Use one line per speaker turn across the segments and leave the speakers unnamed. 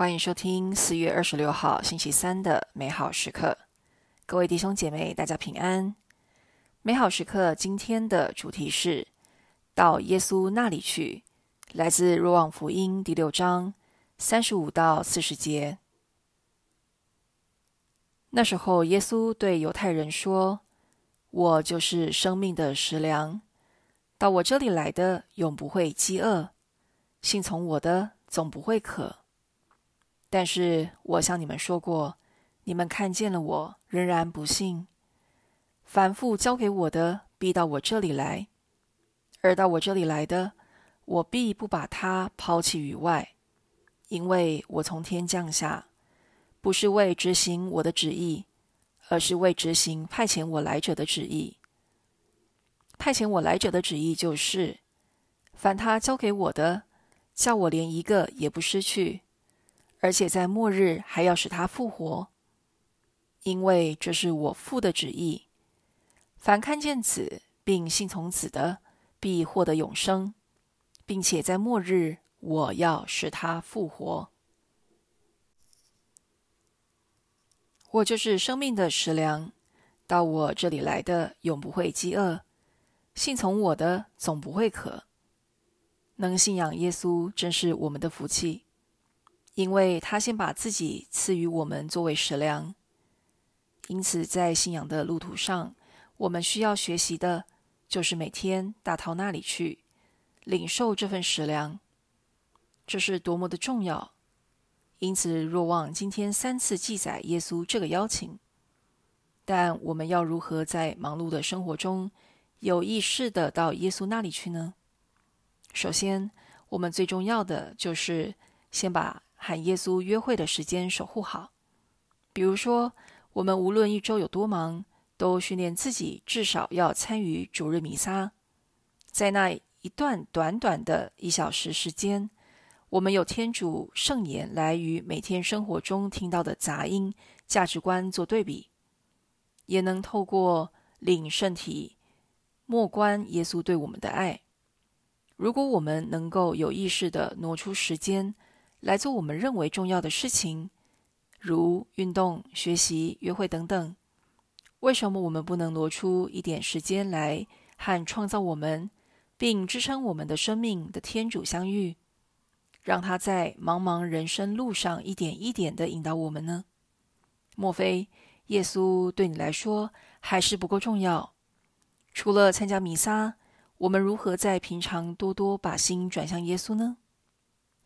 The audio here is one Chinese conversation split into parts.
欢迎收听四月二十六号星期三的美好时刻，各位弟兄姐妹，大家平安。美好时刻今天的主题是到耶稣那里去，来自若望福音第六章三十五到四十节。那时候，耶稣对犹太人说：“我就是生命的食粮，到我这里来的永不会饥饿，信从我的总不会渴。”但是我向你们说过，你们看见了我，仍然不信。凡父交给我的，必到我这里来；而到我这里来的，我必不把他抛弃于外，因为我从天降下，不是为执行我的旨意，而是为执行派遣我来者的旨意。派遣我来者的旨意就是，凡他交给我的，叫我连一个也不失去。而且在末日还要使他复活，因为这是我父的旨意。凡看见子并信从子的，必获得永生，并且在末日我要使他复活。我就是生命的食粮，到我这里来的永不会饥饿，信从我的总不会渴。能信仰耶稣，真是我们的福气。因为他先把自己赐予我们作为食粮，因此在信仰的路途上，我们需要学习的，就是每天到他那里去，领受这份食粮。这是多么的重要！因此，若望今天三次记载耶稣这个邀请，但我们要如何在忙碌的生活中，有意识的到耶稣那里去呢？首先，我们最重要的就是先把和耶稣约会的时间守护好，比如说，我们无论一周有多忙，都训练自己至少要参与主日弥撒。在那一段短短的一小时时间，我们有天主圣言来与每天生活中听到的杂音价值观做对比，也能透过领圣体默观耶稣对我们的爱。如果我们能够有意识地挪出时间，来做我们认为重要的事情，如运动、学习、约会等等。为什么我们不能挪出一点时间来和创造我们并支撑我们的生命的天主相遇，让他在茫茫人生路上一点一点地引导我们呢？莫非耶稣对你来说还是不够重要？除了参加弥撒，我们如何在平常多多把心转向耶稣呢？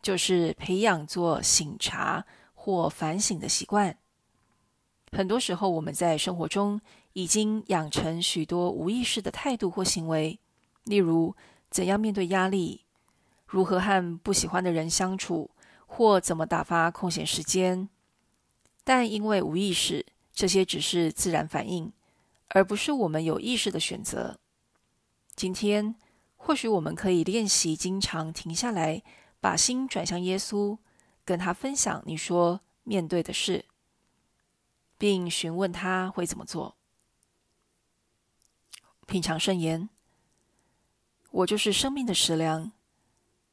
就是培养做醒察或反省的习惯。很多时候，我们在生活中已经养成许多无意识的态度或行为，例如怎样面对压力，如何和不喜欢的人相处，或怎么打发空闲时间。但因为无意识，这些只是自然反应，而不是我们有意识的选择。今天，或许我们可以练习经常停下来。把心转向耶稣，跟他分享你说面对的事，并询问他会怎么做。品尝圣言，我就是生命的食粮，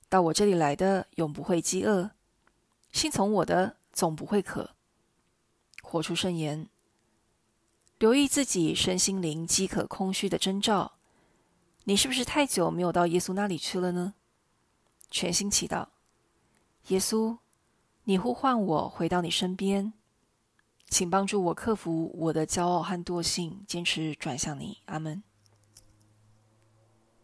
到我这里来的永不会饥饿，信从我的总不会渴。活出圣言，留意自己身心灵饥渴空虚的征兆，你是不是太久没有到耶稣那里去了呢？全心祈祷，耶稣，你呼唤我回到你身边，请帮助我克服我的骄傲和惰性，坚持转向你。阿门。